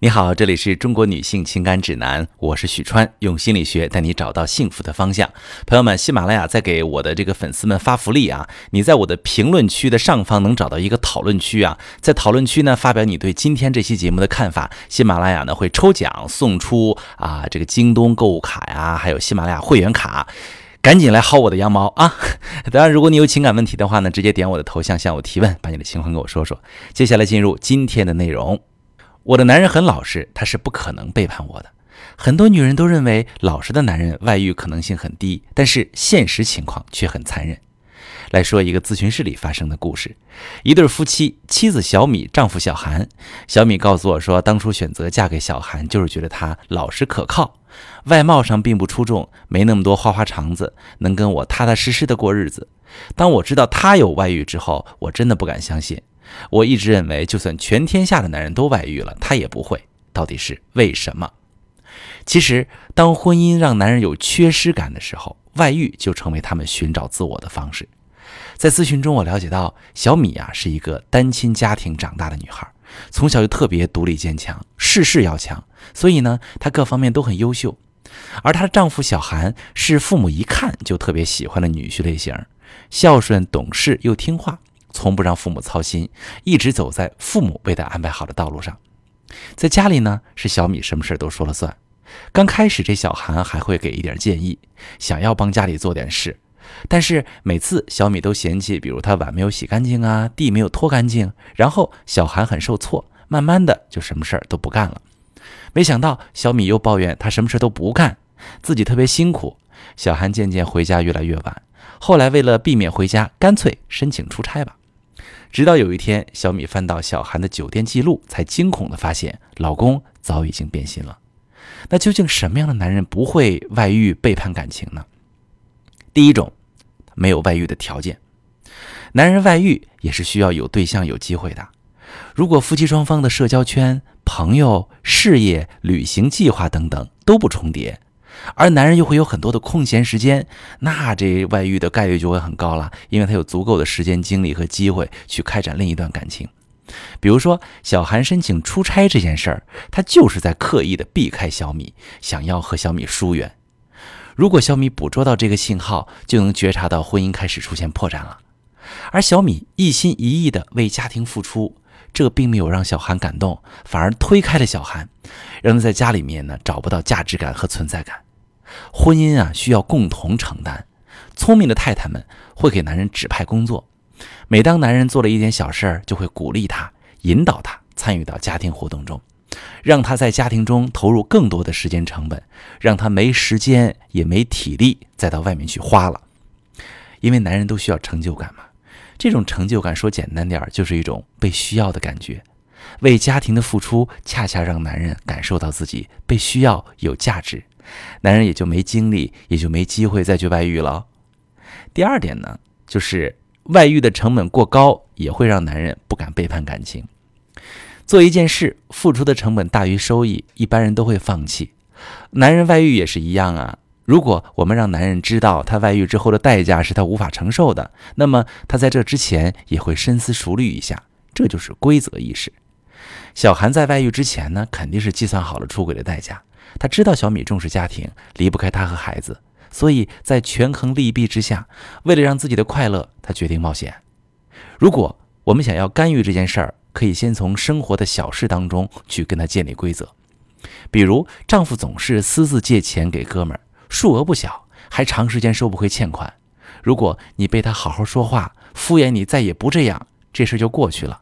你好，这里是中国女性情感指南，我是许川，用心理学带你找到幸福的方向。朋友们，喜马拉雅在给我的这个粉丝们发福利啊！你在我的评论区的上方能找到一个讨论区啊，在讨论区呢发表你对今天这期节目的看法，喜马拉雅呢会抽奖送出啊这个京东购物卡呀，还有喜马拉雅会员卡，赶紧来薅我的羊毛啊！当然，如果你有情感问题的话呢，直接点我的头像向我提问，把你的情况跟我说说。接下来进入今天的内容。我的男人很老实，他是不可能背叛我的。很多女人都认为老实的男人外遇可能性很低，但是现实情况却很残忍。来说一个咨询室里发生的故事：一对夫妻，妻子小米，丈夫小韩。小米告诉我说，当初选择嫁给小韩，就是觉得他老实可靠，外貌上并不出众，没那么多花花肠子，能跟我踏踏实实的过日子。当我知道他有外遇之后，我真的不敢相信。我一直认为，就算全天下的男人都外遇了，他也不会。到底是为什么？其实，当婚姻让男人有缺失感的时候，外遇就成为他们寻找自我的方式。在咨询中，我了解到小米啊是一个单亲家庭长大的女孩，从小就特别独立坚强，事事要强，所以呢，她各方面都很优秀。而她的丈夫小韩是父母一看就特别喜欢的女婿类型，孝顺、懂事又听话。从不让父母操心，一直走在父母为他安排好的道路上。在家里呢，是小米什么事都说了算。刚开始，这小韩还会给一点建议，想要帮家里做点事。但是每次小米都嫌弃，比如他碗没有洗干净啊，地没有拖干净，然后小韩很受挫，慢慢的就什么事儿都不干了。没想到小米又抱怨他什么事都不干，自己特别辛苦。小韩渐渐回家越来越晚。后来为了避免回家，干脆申请出差吧。直到有一天，小米翻到小韩的酒店记录，才惊恐地发现老公早已经变心了。那究竟什么样的男人不会外遇背叛感情呢？第一种，没有外遇的条件。男人外遇也是需要有对象、有机会的。如果夫妻双方的社交圈、朋友、事业、旅行计划等等都不重叠。而男人又会有很多的空闲时间，那这外遇的概率就会很高了，因为他有足够的时间、精力和机会去开展另一段感情。比如说，小韩申请出差这件事儿，他就是在刻意的避开小米，想要和小米疏远。如果小米捕捉到这个信号，就能觉察到婚姻开始出现破绽了。而小米一心一意的为家庭付出，这并没有让小韩感动，反而推开了小韩，让他在家里面呢找不到价值感和存在感。婚姻啊，需要共同承担。聪明的太太们会给男人指派工作，每当男人做了一点小事儿，就会鼓励他，引导他参与到家庭活动中，让他在家庭中投入更多的时间成本，让他没时间也没体力再到外面去花了。因为男人都需要成就感嘛，这种成就感说简单点儿，就是一种被需要的感觉。为家庭的付出，恰恰让男人感受到自己被需要、有价值。男人也就没精力，也就没机会再去外遇了。第二点呢，就是外遇的成本过高，也会让男人不敢背叛感情。做一件事，付出的成本大于收益，一般人都会放弃。男人外遇也是一样啊。如果我们让男人知道他外遇之后的代价是他无法承受的，那么他在这之前也会深思熟虑一下。这就是规则意识。小韩在外遇之前呢，肯定是计算好了出轨的代价。他知道小米重视家庭，离不开他和孩子，所以在权衡利弊之下，为了让自己的快乐，他决定冒险。如果我们想要干预这件事儿，可以先从生活的小事当中去跟他建立规则。比如，丈夫总是私自借钱给哥们儿，数额不小，还长时间收不回欠款。如果你被他好好说话，敷衍你再也不这样，这事就过去了。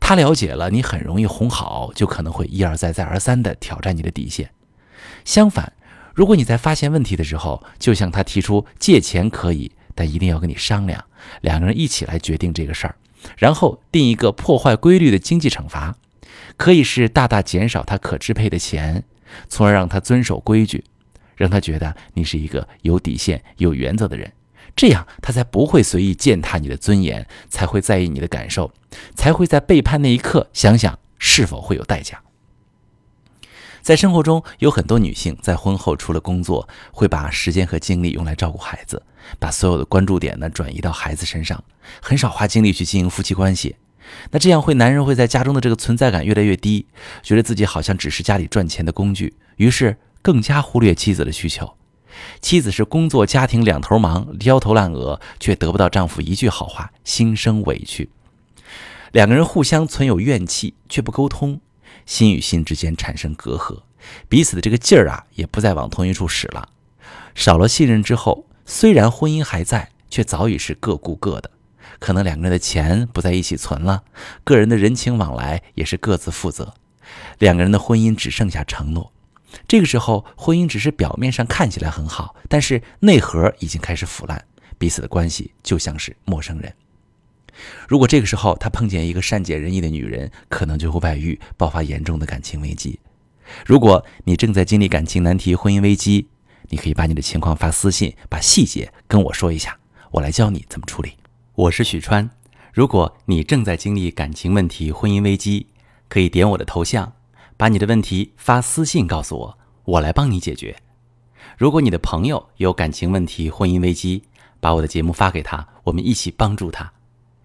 他了解了你很容易哄好，就可能会一而再再而三地挑战你的底线。相反，如果你在发现问题的时候，就向他提出借钱可以，但一定要跟你商量，两个人一起来决定这个事儿，然后定一个破坏规律的经济惩罚，可以是大大减少他可支配的钱，从而让他遵守规矩，让他觉得你是一个有底线、有原则的人，这样他才不会随意践踏你的尊严，才会在意你的感受，才会在背叛那一刻想想是否会有代价。在生活中，有很多女性在婚后除了工作，会把时间和精力用来照顾孩子，把所有的关注点呢转移到孩子身上，很少花精力去经营夫妻关系。那这样会，男人会在家中的这个存在感越来越低，觉得自己好像只是家里赚钱的工具，于是更加忽略妻子的需求。妻子是工作家庭两头忙，焦头烂额，却得不到丈夫一句好话，心生委屈。两个人互相存有怨气，却不沟通，心与心之间产生隔阂，彼此的这个劲儿啊，也不再往同一处使了。少了信任之后，虽然婚姻还在，却早已是各顾各的。可能两个人的钱不在一起存了，个人的人情往来也是各自负责，两个人的婚姻只剩下承诺。这个时候，婚姻只是表面上看起来很好，但是内核已经开始腐烂，彼此的关系就像是陌生人。如果这个时候他碰见一个善解人意的女人，可能就会外遇，爆发严重的感情危机。如果你正在经历感情难题、婚姻危机，你可以把你的情况发私信，把细节跟我说一下，我来教你怎么处理。我是许川，如果你正在经历感情问题、婚姻危机，可以点我的头像，把你的问题发私信告诉我，我来帮你解决。如果你的朋友有感情问题、婚姻危机，把我的节目发给他，我们一起帮助他。